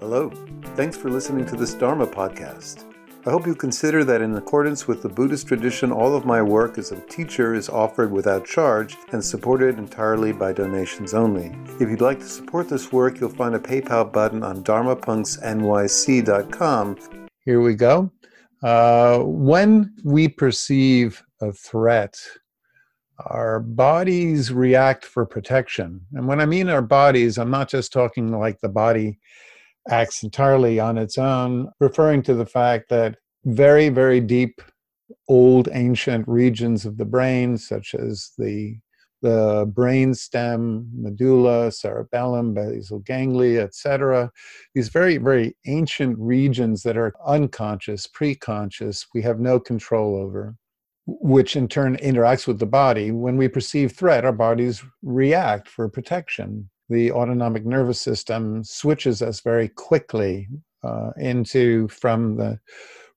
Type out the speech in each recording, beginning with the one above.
Hello. Thanks for listening to this Dharma podcast. I hope you consider that in accordance with the Buddhist tradition, all of my work as a teacher is offered without charge and supported entirely by donations only. If you'd like to support this work, you'll find a PayPal button on dharmapunksnyc.com. Here we go. Uh, when we perceive a threat, our bodies react for protection. And when I mean our bodies, I'm not just talking like the body acts entirely on its own, referring to the fact that very, very deep, old, ancient regions of the brain, such as the the brain stem, medulla, cerebellum, basal ganglia, etc. These very, very ancient regions that are unconscious, preconscious, we have no control over, which in turn interacts with the body. When we perceive threat, our bodies react for protection the autonomic nervous system switches us very quickly uh, into from the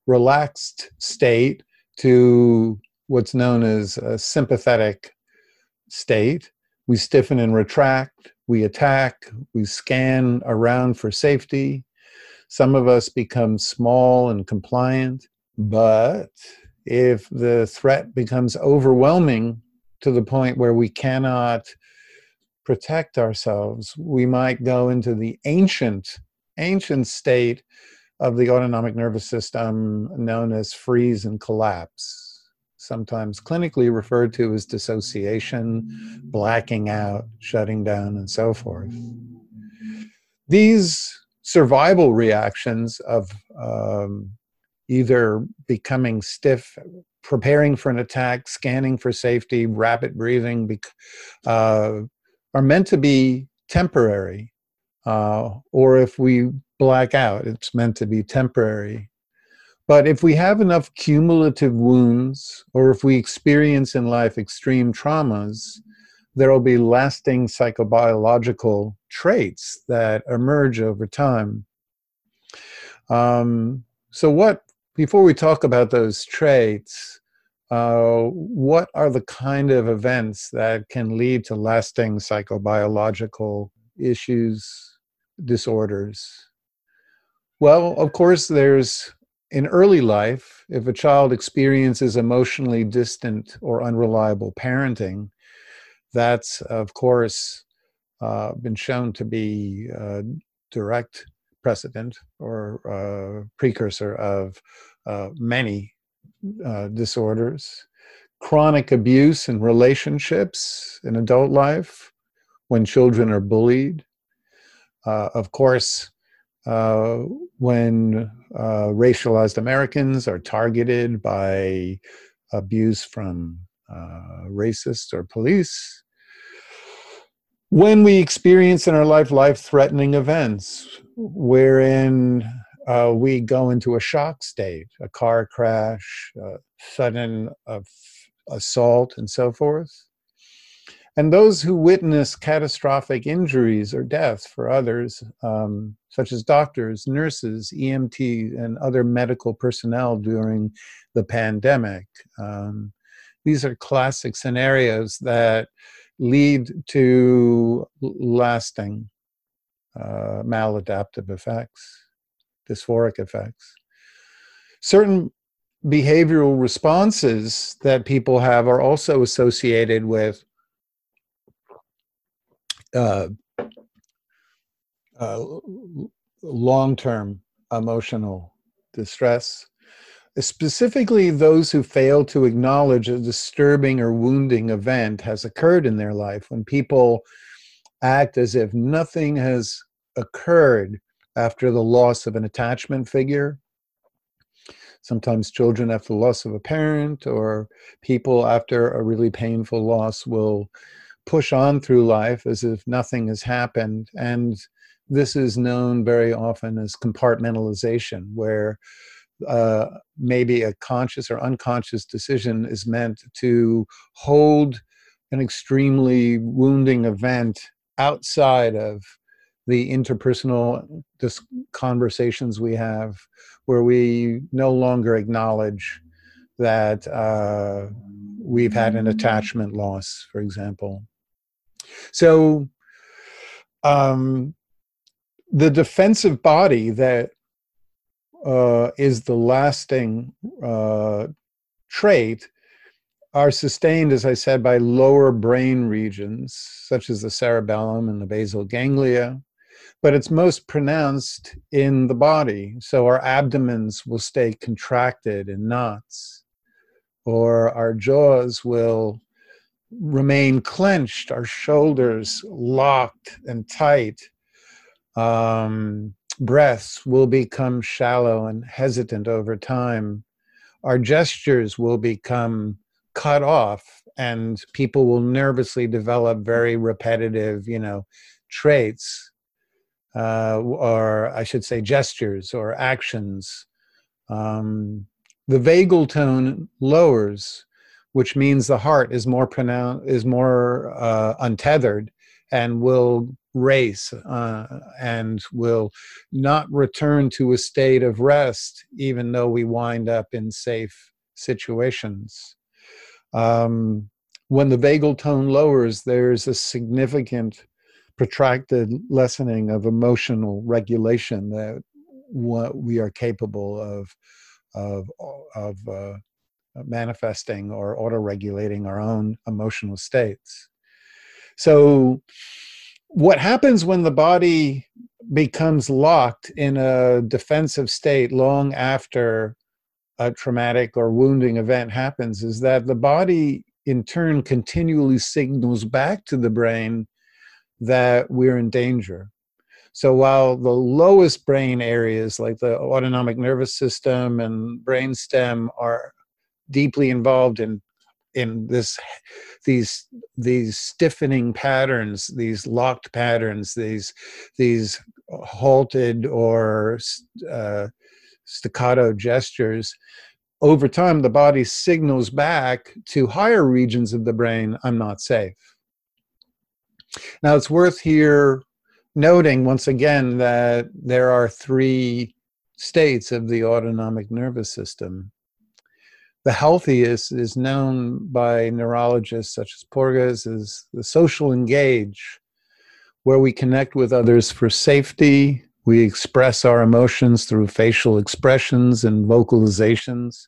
relaxed state to what's known as a sympathetic state. We stiffen and retract, we attack, we scan around for safety. Some of us become small and compliant, but if the threat becomes overwhelming to the point where we cannot protect ourselves, we might go into the ancient, ancient state of the autonomic nervous system known as freeze and collapse, sometimes clinically referred to as dissociation, blacking out, shutting down, and so forth. These survival reactions of um, either becoming stiff, preparing for an attack, scanning for safety, rapid breathing, uh, are meant to be temporary, uh, or if we black out, it's meant to be temporary. But if we have enough cumulative wounds, or if we experience in life extreme traumas, there will be lasting psychobiological traits that emerge over time. Um, so, what, before we talk about those traits, uh, what are the kind of events that can lead to lasting psychobiological issues, disorders? Well, of course, there's in early life, if a child experiences emotionally distant or unreliable parenting, that's, of course, uh, been shown to be a direct precedent or uh, precursor of uh, many uh, disorders, chronic abuse in relationships in adult life, when children are bullied. Uh, of course, uh, when uh, racialized Americans are targeted by abuse from uh, racists or police. When we experience in our life life threatening events, wherein uh, we go into a shock state, a car crash, uh, sudden assault, and so forth. And those who witness catastrophic injuries or deaths for others, um, such as doctors, nurses, EMT, and other medical personnel during the pandemic. Um, these are classic scenarios that lead to lasting uh, maladaptive effects dysphoric effects. Certain behavioral responses that people have are also associated with uh, uh, long term emotional distress, specifically those who fail to acknowledge a disturbing or wounding event has occurred in their life when people act as if nothing has occurred after the loss of an attachment figure. Sometimes children after the loss of a parent, or people after a really painful loss will push on through life as if nothing has happened. And this is known very often as compartmentalization, where uh, maybe a conscious or unconscious decision is meant to hold an extremely wounding event outside of the interpersonal conversations we have where we no longer acknowledge that uh, we've had an attachment loss, for example. So, um, the defensive body that uh, is the lasting uh, trait are sustained, as I said, by lower brain regions, such as the cerebellum and the basal ganglia, but it's most pronounced in the body. So our abdomens will stay contracted in knots, or our jaws will remain clenched, our shoulders locked and tight. Um, breaths will become shallow and hesitant over time. Our gestures will become cut off, and people will nervously develop very repetitive, you know, traits, uh, or I should say, gestures or actions. Um, the vagal tone lowers, which means the heart is more pronounced, is more uh, untethered, and will race uh, and will not return to a state of rest, even though we wind up in safe situations. Um, when the vagal tone lowers, there's a significant protracted lessening of emotional regulation that what we are capable of of of uh, manifesting or auto-regulating our own emotional states. So, what happens when the body becomes locked in a defensive state long after a traumatic or wounding event happens is that the body, in turn, continually signals back to the brain that we're in danger. So while the lowest brain areas, like the autonomic nervous system and brainstem, are deeply involved in in this these these stiffening patterns these locked patterns these these halted or uh, staccato gestures over time the body signals back to higher regions of the brain i'm not safe now it's worth here noting once again that there are three states of the autonomic nervous system the healthiest is known by neurologists such as Porges as the social engage, where we connect with others for safety. We express our emotions through facial expressions and vocalizations.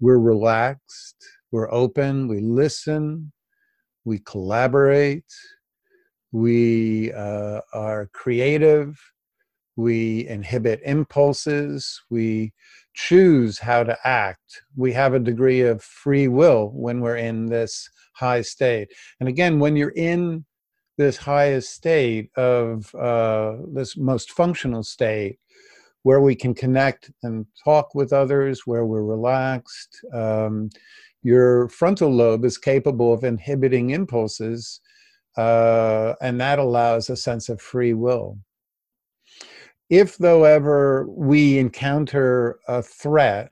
We're relaxed, we're open, we listen, we collaborate, we uh, are creative, we inhibit impulses, we choose how to act. We have a degree of free will when we're in this high state. And again, when you're in this highest state of uh, this most functional state, where we can connect and talk with others, where we're relaxed, um, your frontal lobe is capable of inhibiting impulses, uh, and that allows a sense of free will. If though ever we encounter a threat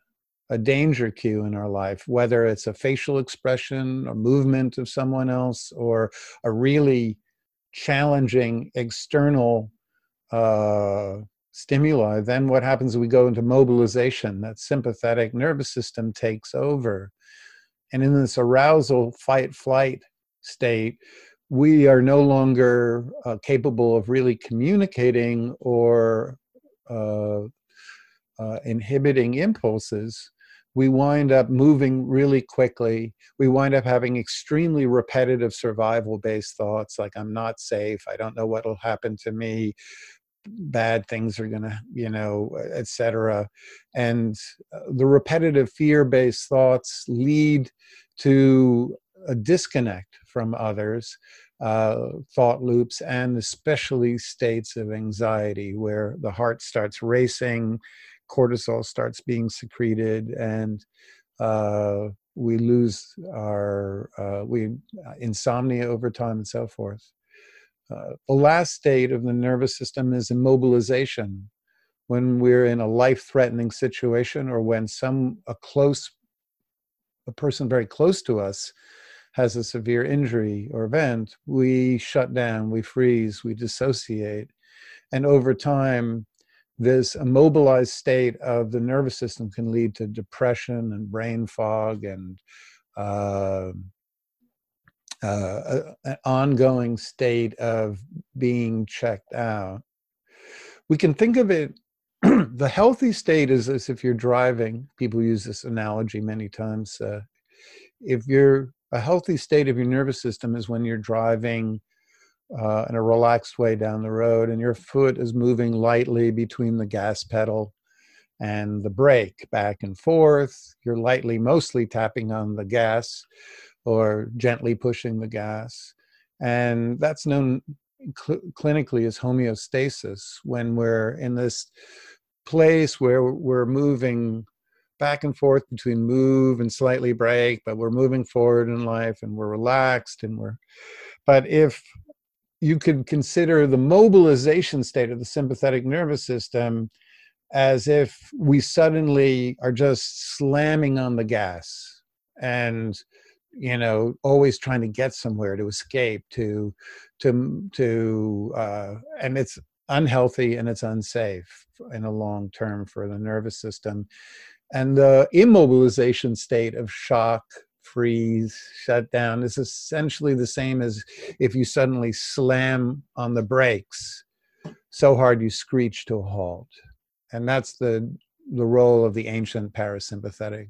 a danger cue in our life whether it's a facial expression a movement of someone else or a really challenging external uh, stimuli then what happens we go into mobilization that sympathetic nervous system takes over. And in this arousal fight flight state we are no longer uh, capable of really communicating or uh, uh, inhibiting impulses, we wind up moving really quickly. We wind up having extremely repetitive survival based thoughts like, I'm not safe, I don't know what will happen to me, bad things are going to, you know, etc. And uh, the repetitive fear based thoughts lead to a disconnect from others, uh, thought loops, and especially states of anxiety where the heart starts racing, cortisol starts being secreted, and uh, we lose our uh, we uh, insomnia over time and so forth. Uh, the last state of the nervous system is immobilization, when we're in a life-threatening situation or when some a close a person very close to us has a severe injury or event, we shut down, we freeze, we dissociate. And over time, this immobilized state of the nervous system can lead to depression and brain fog and uh, uh, an ongoing state of being checked out. we can think of it the healthy state is as if you're driving. People use this analogy many times. Uh, if you're a healthy state of your nervous system is when you're driving uh, in a relaxed way down the road and your foot is moving lightly between the gas pedal and the brake back and forth. You're lightly, mostly tapping on the gas or gently pushing the gas. And that's known cl- clinically as homeostasis when we're in this place where we're moving back and forth between move and slightly break, but we're moving forward in life and we're relaxed and we're. But if you could consider the mobilization state of the sympathetic nervous system as if we suddenly are just slamming on the gas and you know always trying to get somewhere to escape to to to uh, and it's unhealthy and it's unsafe in a long term for the nervous system and the immobilization state of shock freeze shut down is essentially the same as if you suddenly slam on the brakes so hard you screech to a halt and that's the the role of the ancient parasympathetic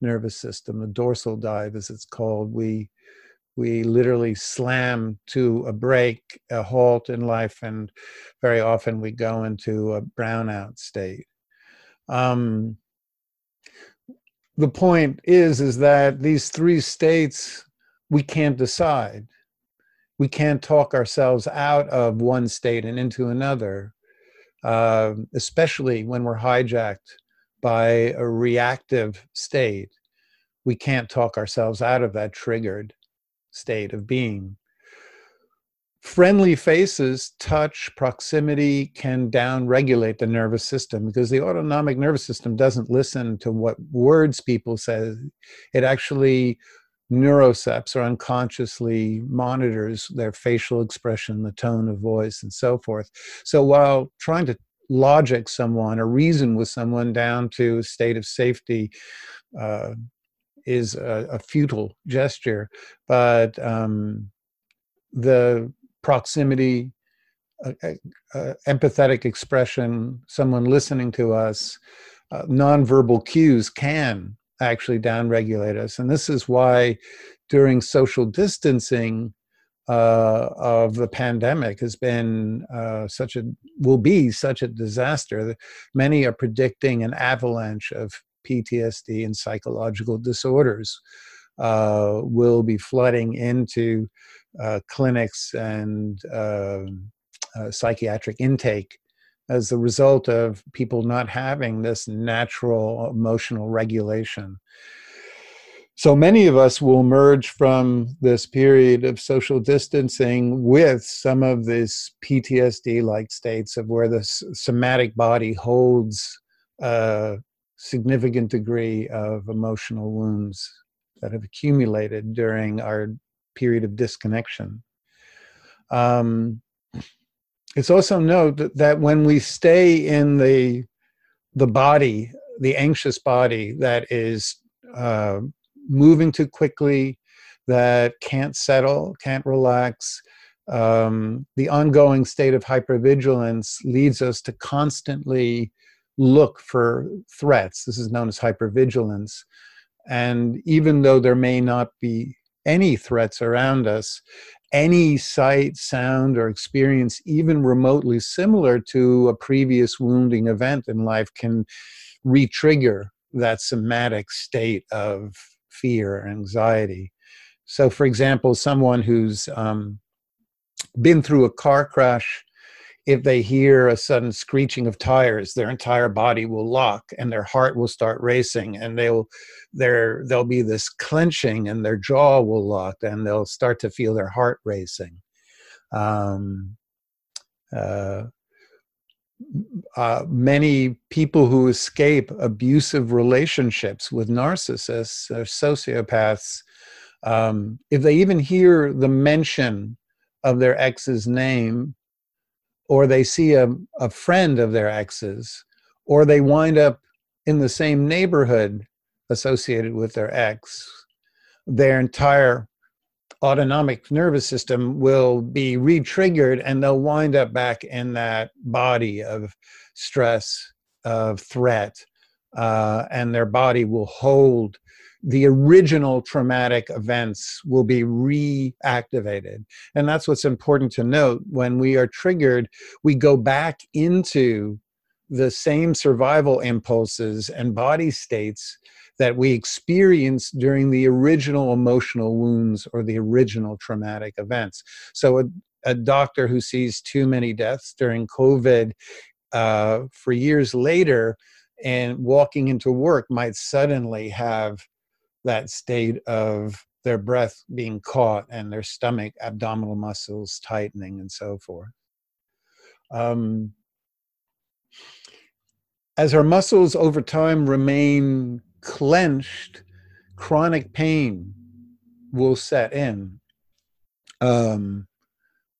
nervous system the dorsal dive as it's called we we literally slam to a break, a halt in life, and very often we go into a brownout state. Um, the point is, is that these three states we can't decide. We can't talk ourselves out of one state and into another, uh, especially when we're hijacked by a reactive state. We can't talk ourselves out of that triggered state of being. Friendly faces, touch, proximity can downregulate the nervous system because the autonomic nervous system doesn't listen to what words people say. It actually neurocepts or unconsciously monitors their facial expression, the tone of voice, and so forth. So while trying to logic someone or reason with someone down to a state of safety, uh, is a, a futile gesture, but um, the proximity, empathetic expression, someone listening to us, uh, nonverbal cues can actually downregulate us. And this is why during social distancing uh, of the pandemic has been uh, such a, will be such a disaster. Many are predicting an avalanche of PTSD and psychological disorders uh, will be flooding into uh, clinics and um, uh, psychiatric intake as a result of people not having this natural emotional regulation. So many of us will emerge from this period of social distancing with some of this PTSD like states of where the somatic body holds a significant degree of emotional wounds that have accumulated during our period of disconnection. Um, it's also note that, that when we stay in the the body, the anxious body that is uh, moving too quickly, that can't settle, can't relax, um, the ongoing state of hypervigilance leads us to constantly look for threats. This is known as hypervigilance. And even though there may not be any threats around us, any sight, sound, or experience, even remotely similar to a previous wounding event in life, can re-trigger that somatic state of fear, anxiety. So, for example, someone who's um, been through a car crash if they hear a sudden screeching of tires their entire body will lock and their heart will start racing and they'll there there'll be this clenching and their jaw will lock and they'll start to feel their heart racing. Um, uh, uh, many people who escape abusive relationships with narcissists or sociopaths um, if they even hear the mention of their ex's name or they see a, a friend of their ex's, or they wind up in the same neighborhood associated with their ex, their entire autonomic nervous system will be re-triggered and they'll wind up back in that body of stress of threat uh, and their body will hold the original traumatic events will be reactivated and that's what's important to note when we are triggered we go back into the same survival impulses and body states that we experienced during the original emotional wounds or the original traumatic events. So, a, a doctor who sees too many deaths during COVID uh, for years later and walking into work might suddenly have that state of their breath being caught and their stomach abdominal muscles tightening and so forth. Um, as our muscles over time remain clenched, chronic pain will set in. Um,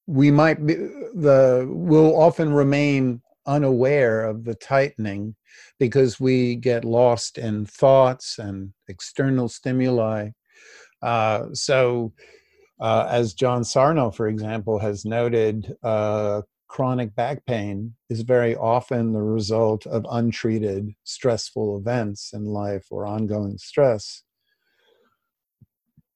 we might be the will often remain unaware of the tightening because we get lost in thoughts and external stimuli. Uh, so, uh, as John Sarno, for example, has noted, uh, chronic back pain is very often the result of untreated stressful events in life or ongoing stress.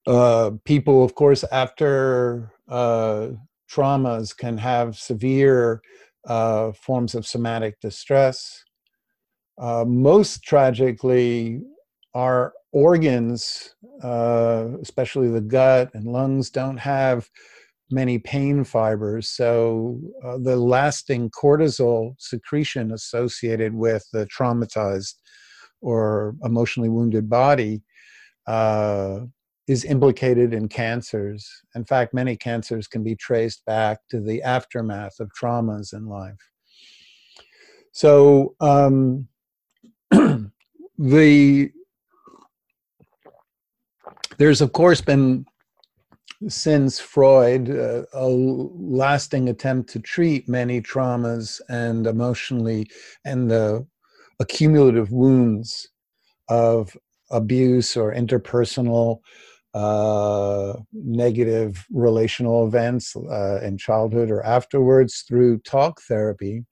Uh, people, of course, after uh, traumas can have severe uh, forms of somatic distress. Uh, most tragically, our organs, uh, especially the gut and lungs, don't have many pain fibers. So uh, the lasting cortisol secretion associated with the traumatized or emotionally wounded body uh, is implicated in cancers. In fact, many cancers can be traced back to the aftermath of traumas in life. So um, the there's of course been since Freud, uh, a lasting attempt to treat many traumas and emotionally and the accumulative wounds of abuse or interpersonal uh, negative relational events uh, in childhood or afterwards through talk therapy.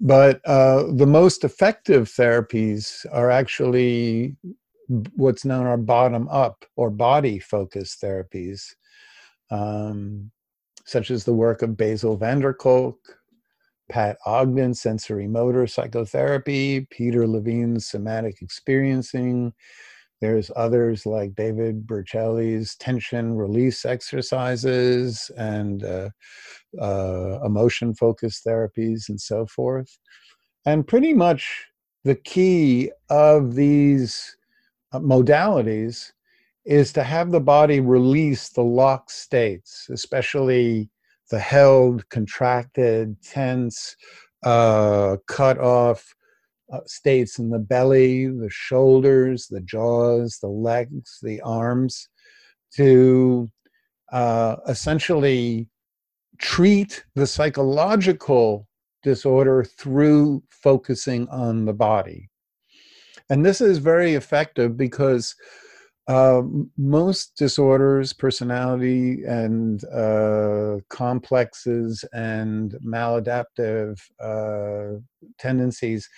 But uh, the most effective therapies are actually what's known are bottom up or body focused therapies, um, such as the work of Bessel van der Kolk, Pat Ogden, sensorimotor psychotherapy, Peter Levine's somatic experiencing. There's others like David Berceli's tension release exercises and uh, uh, emotion focused therapies and so forth. And pretty much the key of these uh, modalities is to have the body release the locked states, especially the held, contracted, tense, uh, cut off uh, states in the belly, the shoulders, the jaws, the legs, the arms, to uh, essentially treat the psychological disorder through focusing on the body. And this is very effective because uh, most disorders, personality and uh, complexes and maladaptive uh, tendencies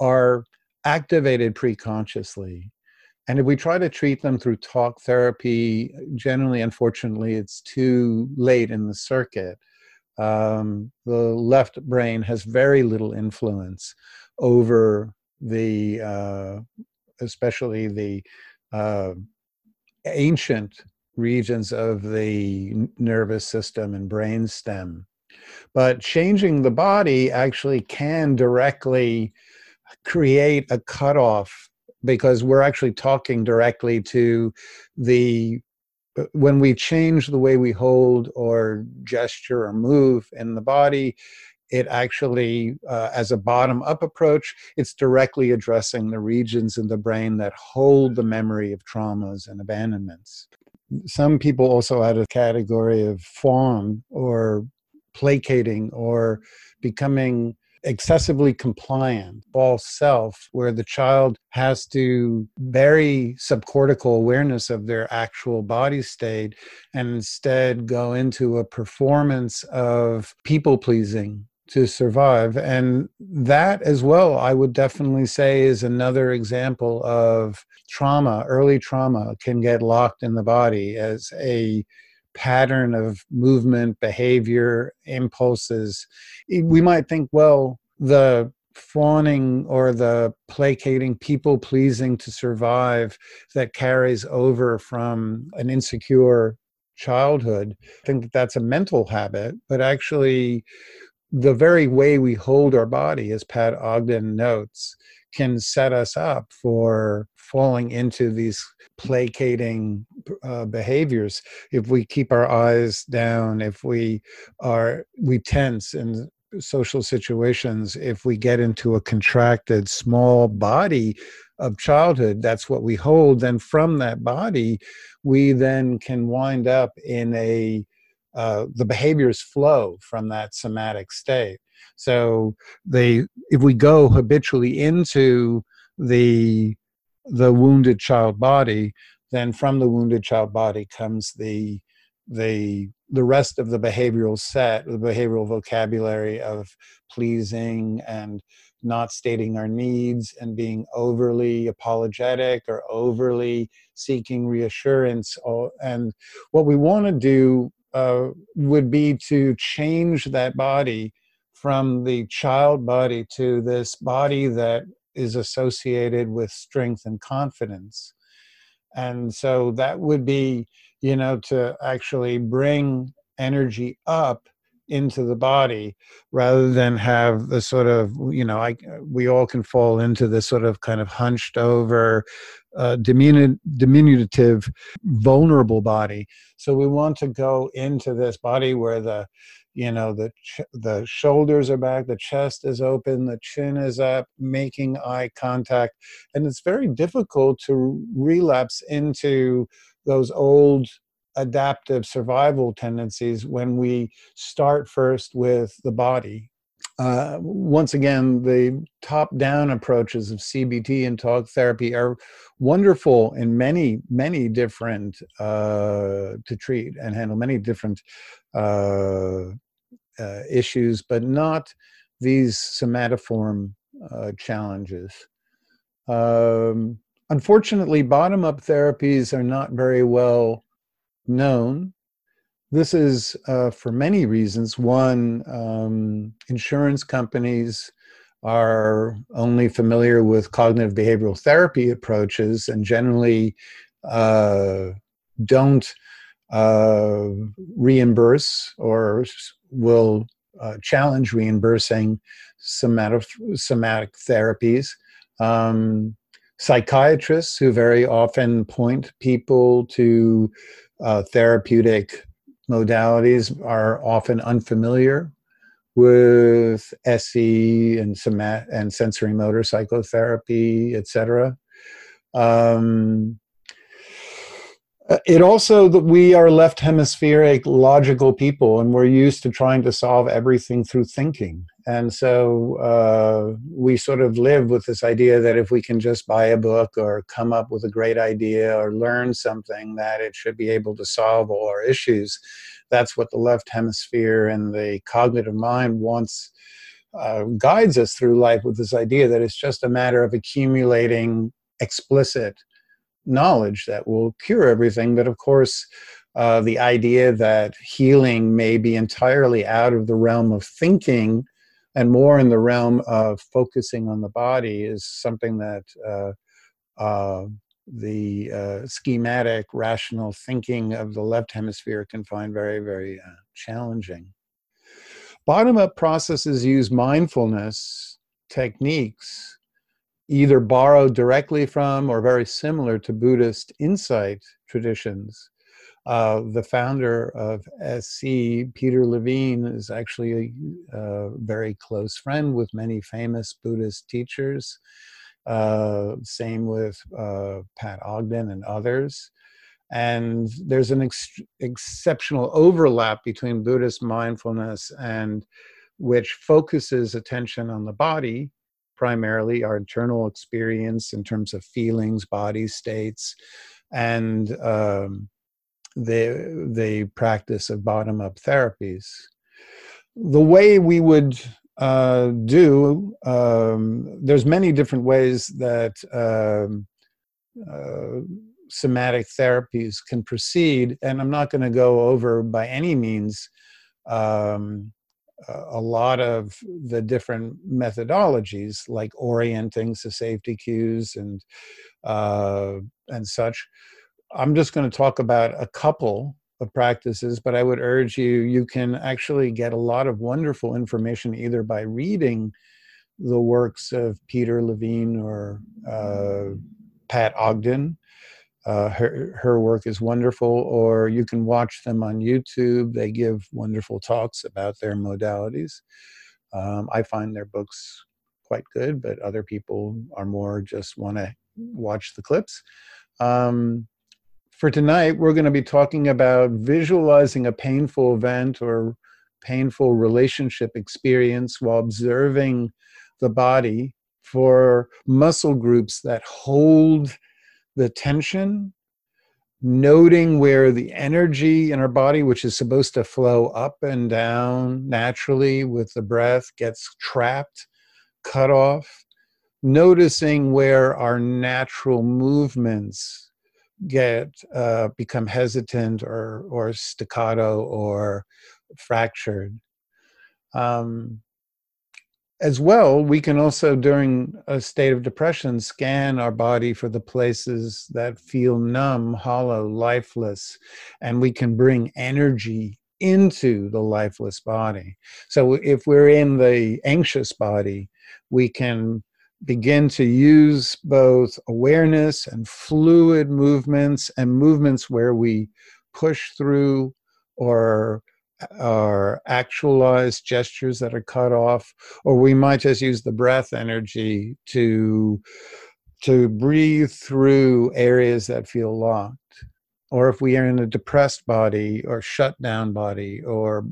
are activated preconsciously. And if we try to treat them through talk therapy, generally, unfortunately, it's too late in the circuit. Um, the left brain has very little influence over the uh, especially the uh, ancient regions of the nervous system and brain stem. But changing the body actually can directly create a cutoff because we're actually talking directly to the uh, when we change the way we hold or gesture or move in the body it actually, uh, as a bottom up approach, it's directly addressing the regions in the brain that hold the memory of traumas and abandonments. Some people also add a category of fawn or placating or becoming excessively compliant, false self, where the child has to bury subcortical awareness of their actual body state and instead go into a performance of people pleasing to survive. And that, as well, I would definitely say is another example of trauma. Early trauma can get locked in the body as a pattern of movement, behavior, impulses. Eh, we might think, well, the fawning or the placating, people pleasing to survive that carries over from an insecure childhood. I think that that's a mental habit, but actually, the very way we hold our body, as Pat Ogden notes, can set us up for falling into these placating uh, behaviors if we keep our eyes down if we are we tense in social situations if we get into a contracted small body of childhood that's what we hold then from that body we then can wind up in a uh, the behaviors flow from that somatic state. So they, if we go habitually into the the wounded child body, then from the wounded child body comes the the the rest of the behavioral set, the behavioral vocabulary of pleasing and not stating our needs and being overly apologetic or overly seeking reassurance. And what we want to do uh, would be to change that body from the child body to this body that is associated with strength and confidence. And so that would be, you know, to actually bring energy up into the body rather than have the sort of you know I we all can fall into this sort of kind of hunched over uh, diminutive vulnerable body so we want to go into this body where the you know the ch- the shoulders are back the chest is open the chin is up making eye contact and it's very difficult to relapse into those old adaptive survival tendencies when we start first with the body. Uh, once again, the top down approaches of CBT and talk therapy are wonderful in many, many different, uh, to treat and handle many different uh, uh issues, but not these somatoform uh, challenges. Um, unfortunately, bottom up therapies are not very well known. This is uh, for many reasons. One, um, insurance companies are only familiar with cognitive behavioral therapy approaches and generally uh, don't uh, reimburse or will uh, challenge reimbursing somatic, somatic therapies. Um, psychiatrists who very often point people to uh, therapeutic modalities are often unfamiliar with SE and somat- and sensorimotor psychotherapy, etc. Um, it also that we are left hemispheric logical people and we're used to trying to solve everything through thinking. And so uh, we sort of live with this idea that if we can just buy a book or come up with a great idea or learn something that it should be able to solve all our issues. That's what the left hemisphere and the cognitive mind wants uh, guides us through life with this idea that it's just a matter of accumulating explicit knowledge that will cure everything. But of course, uh, the idea that healing may be entirely out of the realm of thinking and more in the realm of focusing on the body is something that uh, uh, the uh, schematic, rational thinking of the left hemisphere can find very, very uh, challenging. Bottom up processes use mindfulness techniques either borrowed directly from or very similar to Buddhist insight traditions. Uh, the founder of SE, Peter Levine, is actually a, a very close friend with many famous Buddhist teachers. Uh, same with uh, Pat Ogden and others. And there's an ex- exceptional overlap between Buddhist mindfulness and which focuses attention on the body, primarily our internal experience in terms of feelings, body states, and um, the the practice of bottom up therapies. The way we would uh, do um, there's many different ways that um, uh, somatic therapies can proceed, and I'm not going to go over by any means um, a lot of the different methodologies, like orienting to safety cues and uh, and such. I'm just going to talk about a couple of practices, but I would urge you, you can actually get a lot of wonderful information either by reading the works of Peter Levine or uh, Pat Ogden. Uh, her, her work is wonderful, or you can watch them on YouTube. They give wonderful talks about their modalities. Um, I find their books quite good, but other people are more just want to watch the clips. Um, for tonight, we're going to be talking about visualizing a painful event or painful relationship experience while observing the body for muscle groups that hold the tension, noting where the energy in our body, which is supposed to flow up and down naturally with the breath, gets trapped, cut off, noticing where our natural movements get uh, become hesitant or or staccato or fractured. Um, as well, we can also, during a state of depression, scan our body for the places that feel numb, hollow, lifeless, and we can bring energy into the lifeless body. So if we're in the anxious body, we can begin to use both awareness and fluid movements and movements where we push through or or actualized gestures that are cut off or we might just use the breath energy to to breathe through areas that feel locked or if we are in a depressed body or shut down body or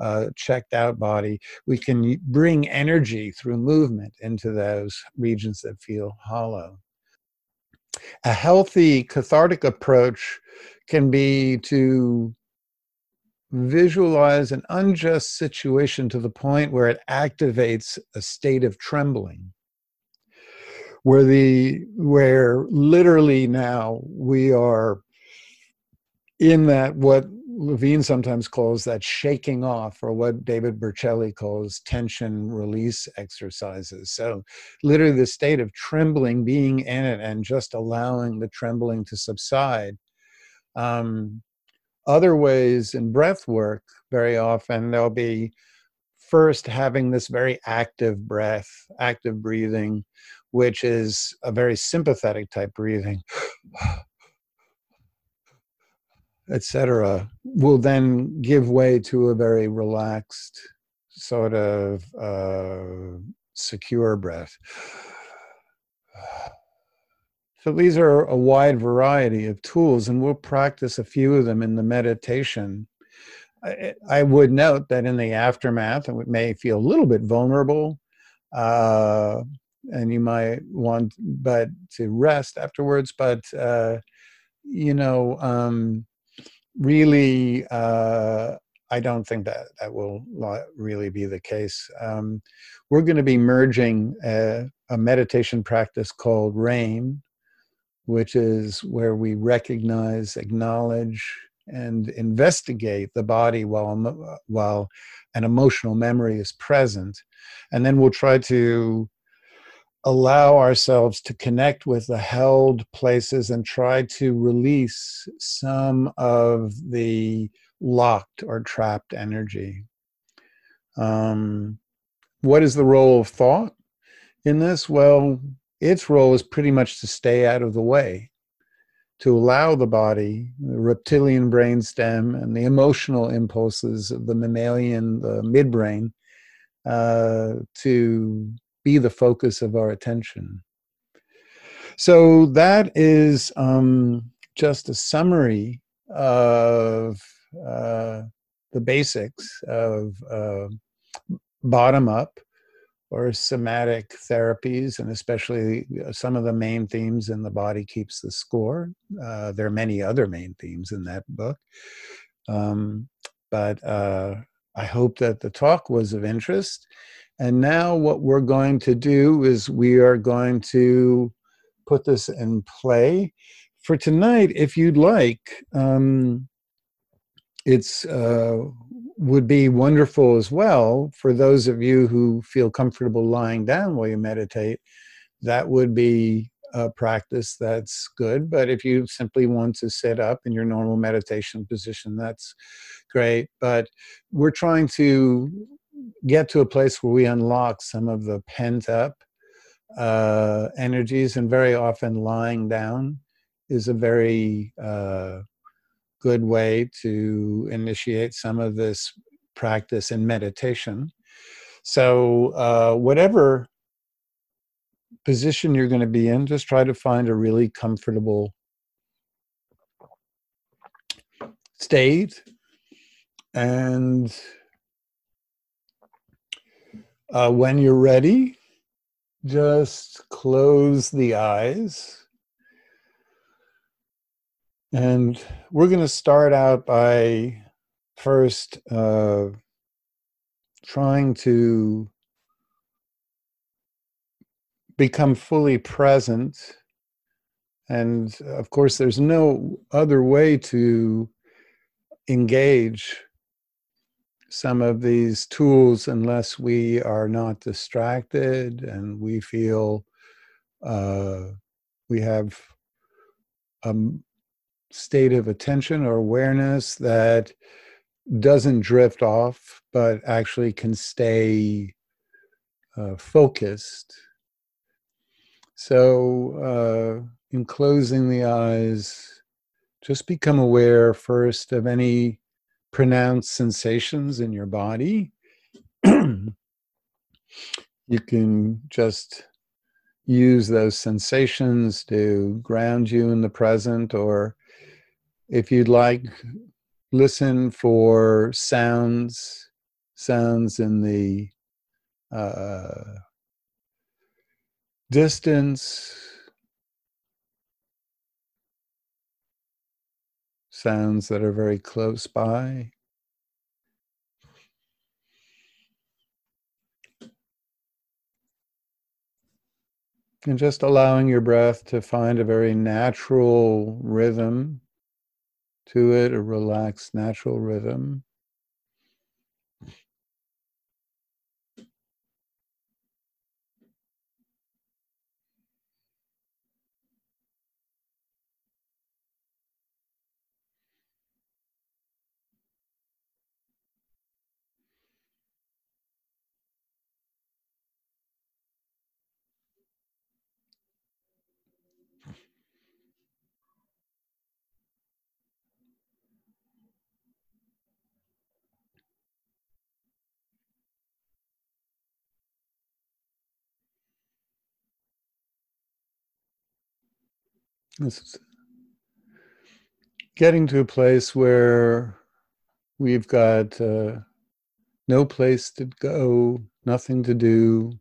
uh, checked out body, we can bring energy through movement into those regions that feel hollow. A healthy cathartic approach can be to visualize an unjust situation to the point where it activates a state of trembling where the where literally now we are in that what Levine sometimes calls that shaking off, or what David Berceli calls tension release exercises. So, literally, the state of trembling, being in it, and just allowing the trembling to subside. Um, other ways in breath work, very often, there'll be first having this very active breath, active breathing, which is a very sympathetic type breathing etc., will then give way to a very relaxed, sort of uh, secure breath. So these are a wide variety of tools, and we'll practice a few of them in the meditation. I, I would note that in the aftermath, it may feel a little bit vulnerable, uh, and you might want, but to rest afterwards. But uh, you know, um, really, uh, I don't think that that will really be the case. Um, we're going to be merging a, a, meditation practice called RAIN, which is where we recognize, acknowledge, and investigate the body while while an emotional memory is present, and then we'll try to allow ourselves to connect with the held places and try to release some of the locked or trapped energy. Um, what is the role of thought in this? Well, its role is pretty much to stay out of the way, to allow the body, the reptilian brainstem, and the emotional impulses of the mammalian, the midbrain, uh, to be the focus of our attention. So that is um, just a summary of uh, the basics of uh, bottom up or somatic therapies, and especially uh, some of the main themes in The Body Keeps the Score. Uh, there are many other main themes in that book. Um, but uh, I hope that the talk was of interest. And now, what we're going to do is we are going to put this in play. For tonight, if you'd like, um, it's uh, would be wonderful as well for those of you who feel comfortable lying down while you meditate. That would be a practice that's good. But if you simply want to sit up in your normal meditation position, that's great. But we're trying to get to a place where we unlock some of the pent up uh, energies, and very often lying down is a very uh, good way to initiate some of this practice in meditation. So, uh, whatever position you're going to be in, just try to find a really comfortable state. And uh, when you're ready, just close the eyes. And we're going to start out by first uh, trying to become fully present. And of course, there's no other way to engage some of these tools unless we are not distracted and we feel uh, we have a state of attention or awareness that doesn't drift off, but actually can stay uh, focused. So, uh, in closing the eyes, just become aware first of any pronounced sensations in your body. you can just use those sensations to ground you in the present, or if you'd like, listen for sounds, sounds in the uh, distance, sounds that are very close by. And just allowing your breath to find a very natural rhythm to it, a relaxed, natural rhythm. Getting to a place where we've got uh, no place to go, nothing to do,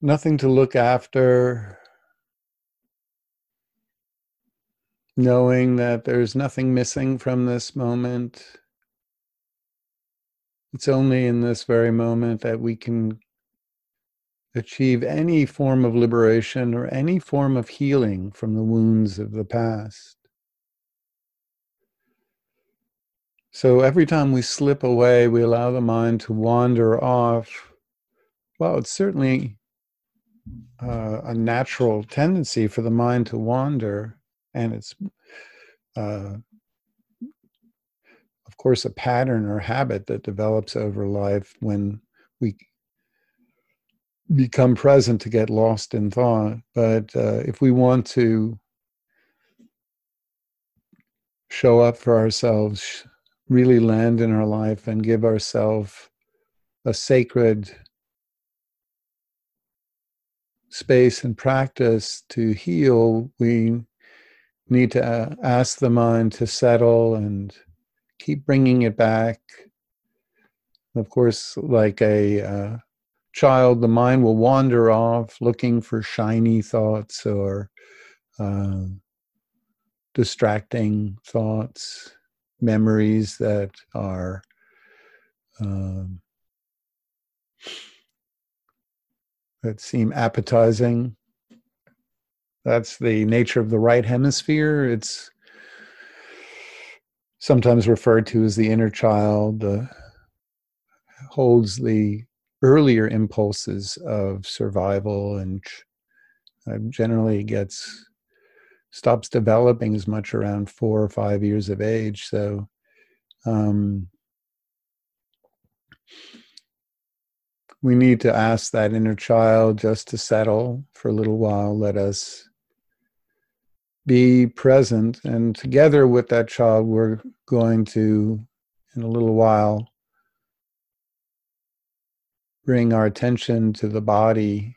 nothing to look after, knowing that there's nothing missing from this moment. It's only in this very moment that we can achieve any form of liberation or any form of healing from the wounds of the past. So every time we slip away, we allow the mind to wander off. Well, it's certainly uh, a natural tendency for the mind to wander, and it's, uh, of course, a pattern or habit that develops over life when we become present to get lost in thought. But uh, if we want to show up for ourselves, really land in our life, and give ourselves a sacred space and practice to heal, we need to uh, ask the mind to settle and keep bringing it back Of course, like a uh, child, the mind will wander off looking for shiny thoughts or uh, distracting thoughts, memories that are um, that seem appetizing. That's the nature of the right hemisphere. It's sometimes referred to as the inner child, uh, holds the earlier impulses of survival and uh, generally gets stops developing as much around four or five years of age. So, um, we need to ask that inner child just to settle for a little while. Let us be present. And together with that child, we're going to, in a little while, bring our attention to the body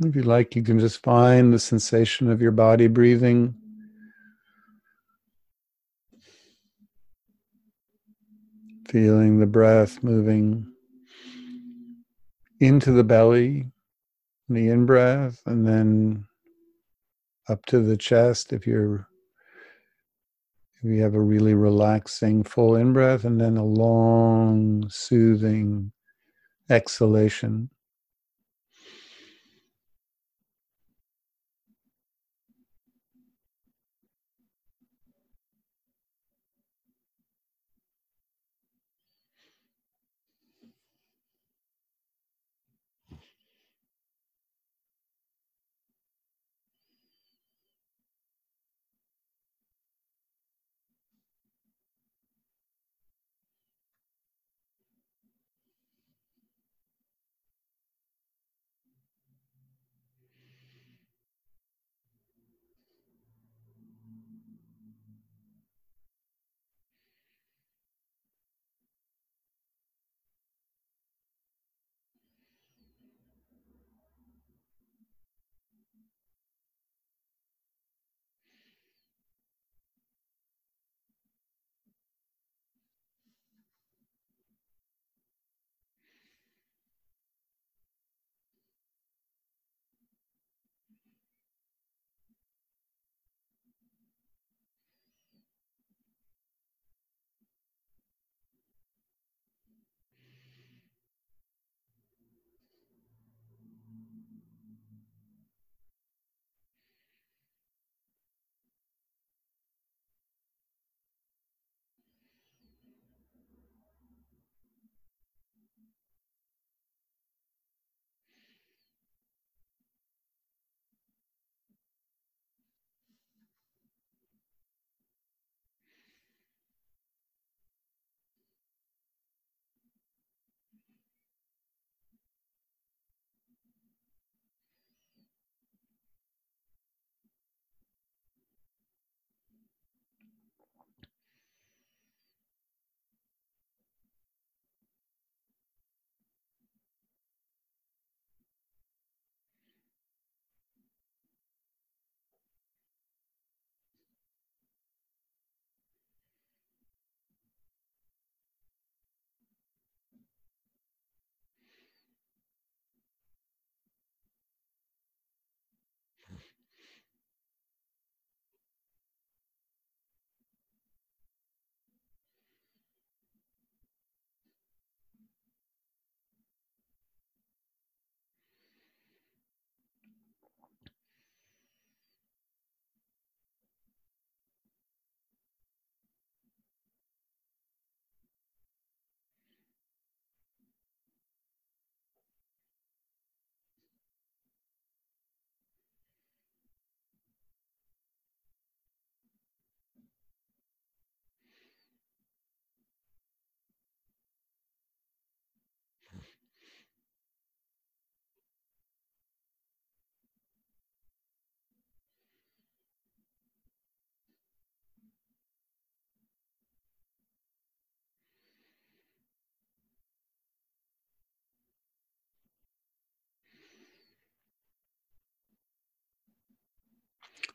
If you like, you can just find the sensation of your body breathing. Feeling the breath moving into the belly, the in breath, and then up to the chest if you're if you have a really relaxing full in breath and then a long soothing exhalation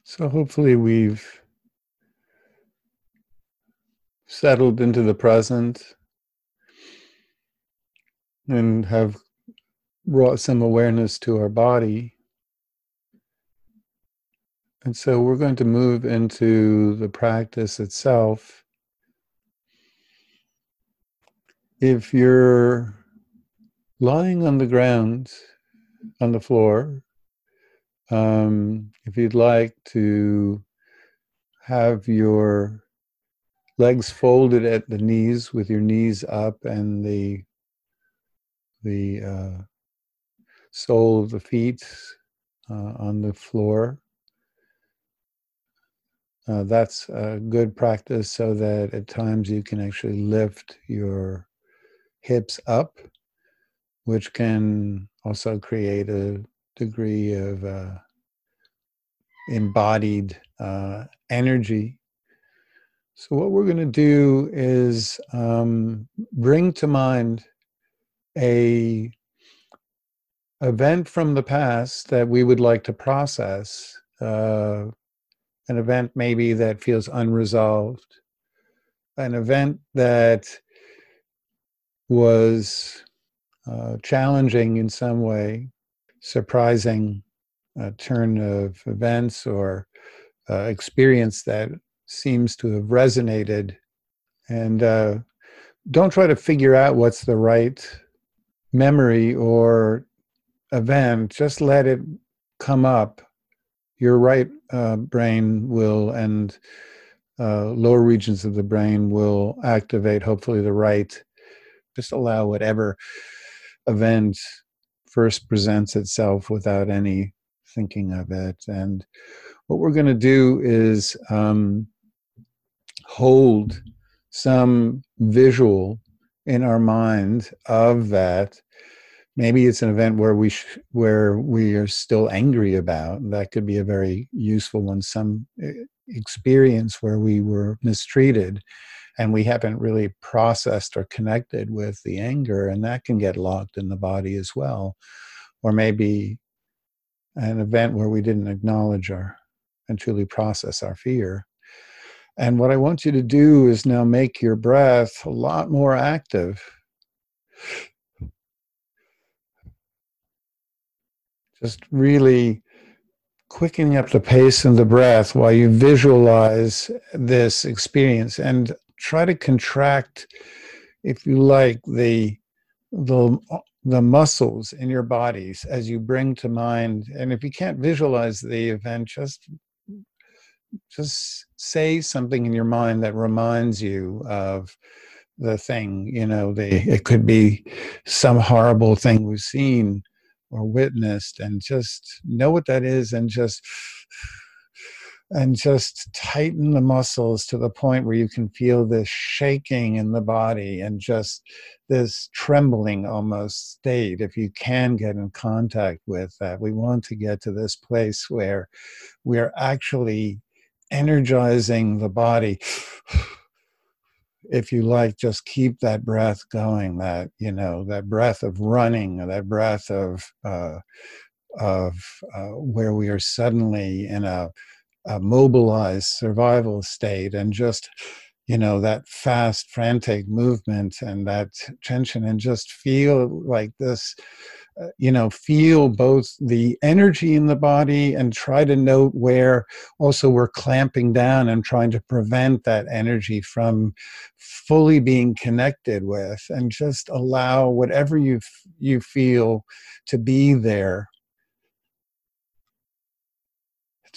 So hopefully we've settled into the present and have brought some awareness to our body. And so we're going to move into the practice itself. If you're lying on the ground, on the floor, um, if you'd like to have your legs folded at the knees with your knees up and the the uh, sole of the feet uh, on the floor. Uh, that's a good practice so that at times you can actually lift your hips up, which can also create a degree of uh, embodied uh, energy. So, what we're going to do is um, bring to mind a event from the past that we would like to process, uh, an event maybe that feels unresolved, an event that was uh, challenging in some way, surprising uh, turn of events or uh, experience that seems to have resonated. And uh, don't try to figure out what's the right memory or event, just let it come up. Your right uh, brain will and uh, lower regions of the brain will activate, hopefully, the right. Just allow whatever event first presents itself without any thinking of it. And what we're going to do is um, hold some visual in our mind of that. Maybe it's an event where we sh- where we are still angry about. That could be a very useful one some eh, experience where we were mistreated and we haven't really processed or connected with the anger and that can get locked in the body as well. Or maybe an event where we didn't acknowledge our and truly process our fear. And what i want you to do is now make your breath a lot more active. Just really quickening up the pace and the breath while you visualize this experience. And try to contract if you like the the the muscles in your bodies as you bring to mind. And if you can't visualize the event just just say something in your mind that reminds you of the thing you know the it could be some horrible thing we've seen or witnessed and just know what that is and just and just tighten the muscles to the point where you can feel this shaking in the body and just this trembling almost state if you can get in contact with that we want to get to this place where we're actually energizing the body if you like, just keep that breath going. That you know, that breath of running, that breath of uh, of uh, where we are suddenly in a, a mobilized survival state, and just you know that fast, frantic movement and that tension, and just feel like this uh, you know feel both the energy in the body and try to note where also we're clamping down and trying to prevent that energy from fully being connected with and just allow whatever you you feel to be there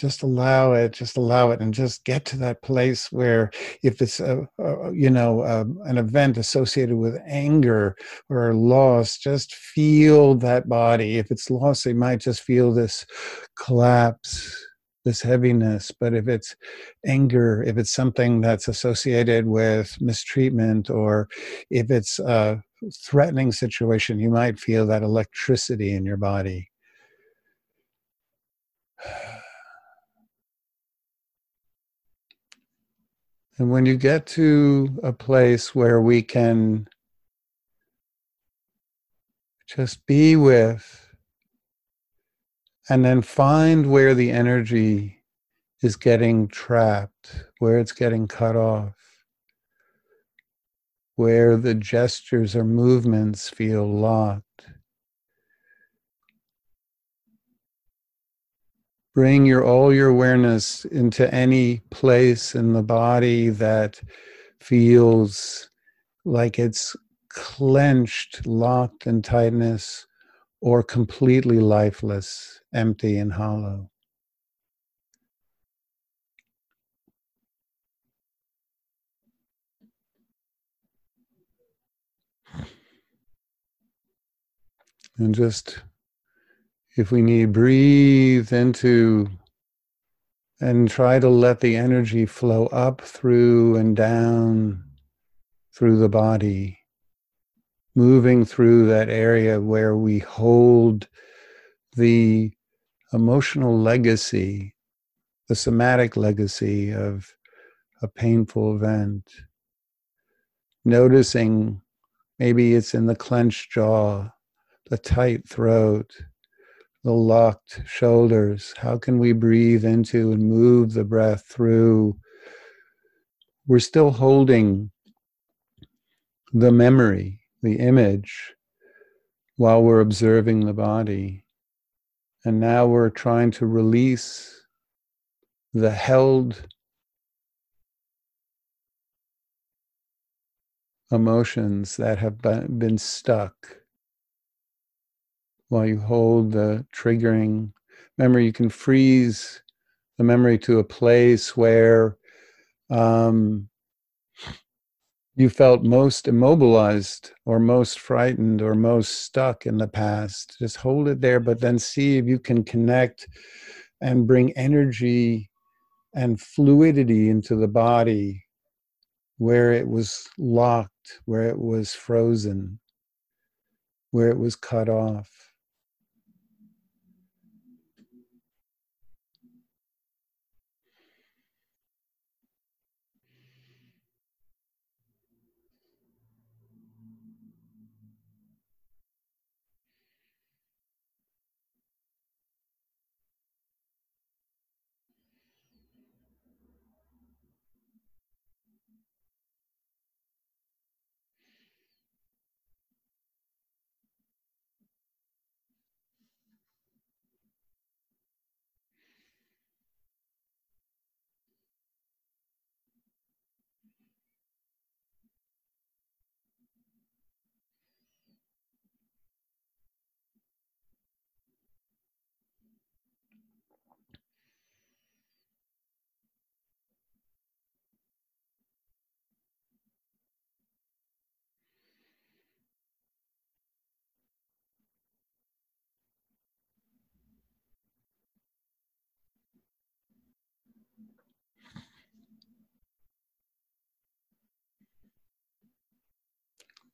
just allow it just allow it and just get to that place where if it's a, a you know a, um, an event associated with anger or loss just feel that body. If it's loss you might just feel this collapse this heaviness. But if it's anger if it's something that's associated with mistreatment or if it's a threatening situation you might feel that electricity in your body And when you get to a place where we can just be with and then find where the energy is getting trapped, where it's getting cut off, where the gestures or movements feel locked. Bring your all your awareness into any place in the body that feels like it's clenched, locked in tightness, or completely lifeless, empty and hollow. And just, if we need, breathe into and try to let the energy flow up through and down through the body, moving through that area where we hold the emotional legacy, the somatic legacy of a painful event. Noticing maybe it's in the clenched jaw the tight throat, the locked shoulders. How can we breathe into and move the breath through? We're still holding the memory, the image, while we're observing the body. And now we're trying to release the held emotions that have been stuck while you hold the triggering memory. You can freeze the memory to a place where um, you felt most immobilized or most frightened or most stuck in the past. Just hold it there, but then see if you can connect and bring energy and fluidity into the body where it was locked, where it was frozen, where it was cut off.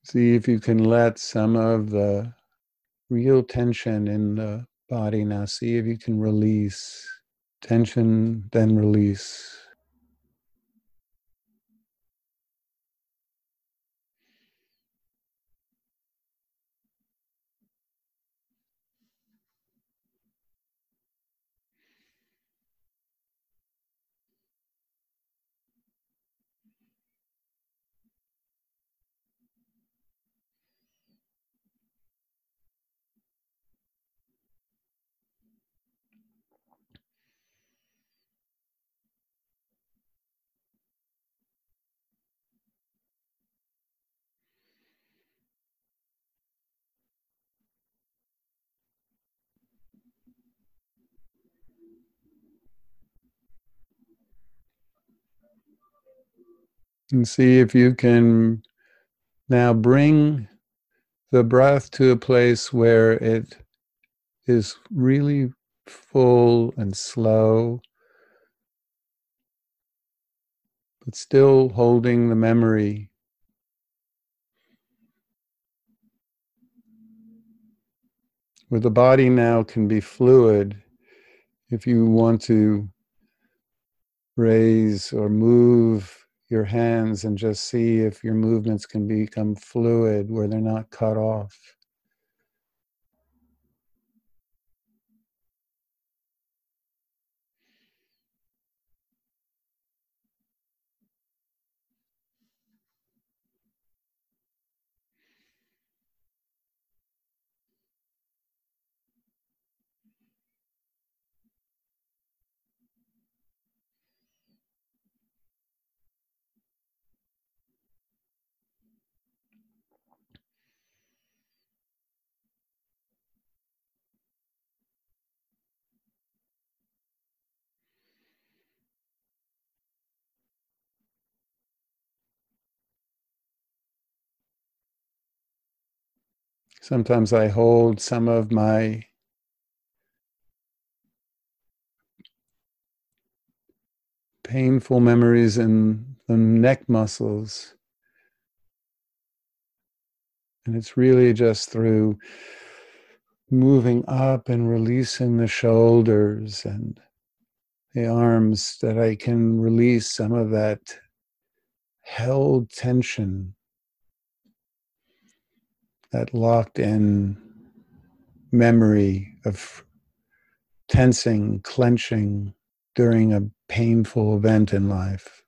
See if you can let some of the real tension in the body now. See if you can release tension, then release. And see if you can now bring the breath to a place where it is really full and slow, but still holding the memory. Where the body now can be fluid if you want to raise or move your hands and just see if your movements can become fluid where they're not cut off. Sometimes I hold some of my painful memories in the neck muscles. And it's really just through moving up and releasing the shoulders and the arms that I can release some of that held tension, that locked in memory of tensing, clenching during a painful event in life.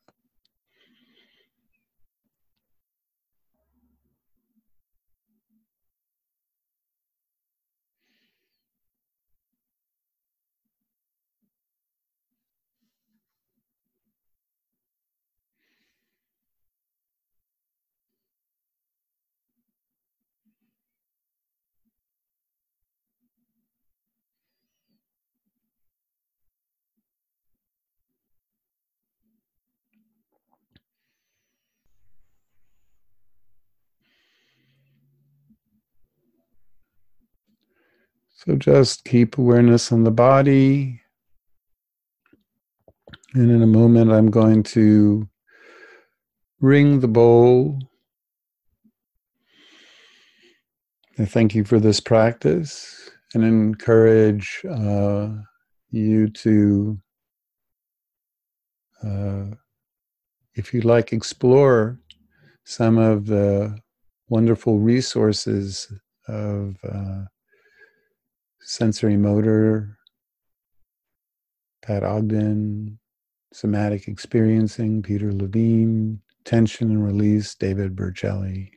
So just keep awareness on the body. And in a moment, I'm going to ring the bowl. I thank you for this practice and encourage uh, you to, uh, if you like, explore some of the wonderful resources of. Uh, sensorimotor, Pat Ogden, somatic experiencing, Peter Levine, tension and release, David Berceli.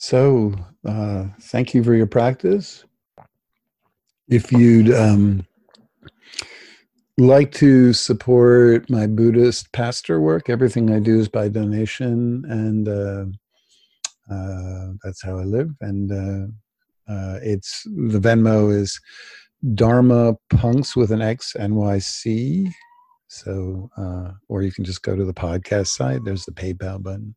So, uh, thank you for your practice. If you'd um, like to support my Buddhist pastor work, everything I do is by donation, and uh, uh, that's how I live. And uh, uh, it's the Venmo is Dharma Punks with an X NYC. So, uh, or you can just go to the podcast site. There's the PayPal button.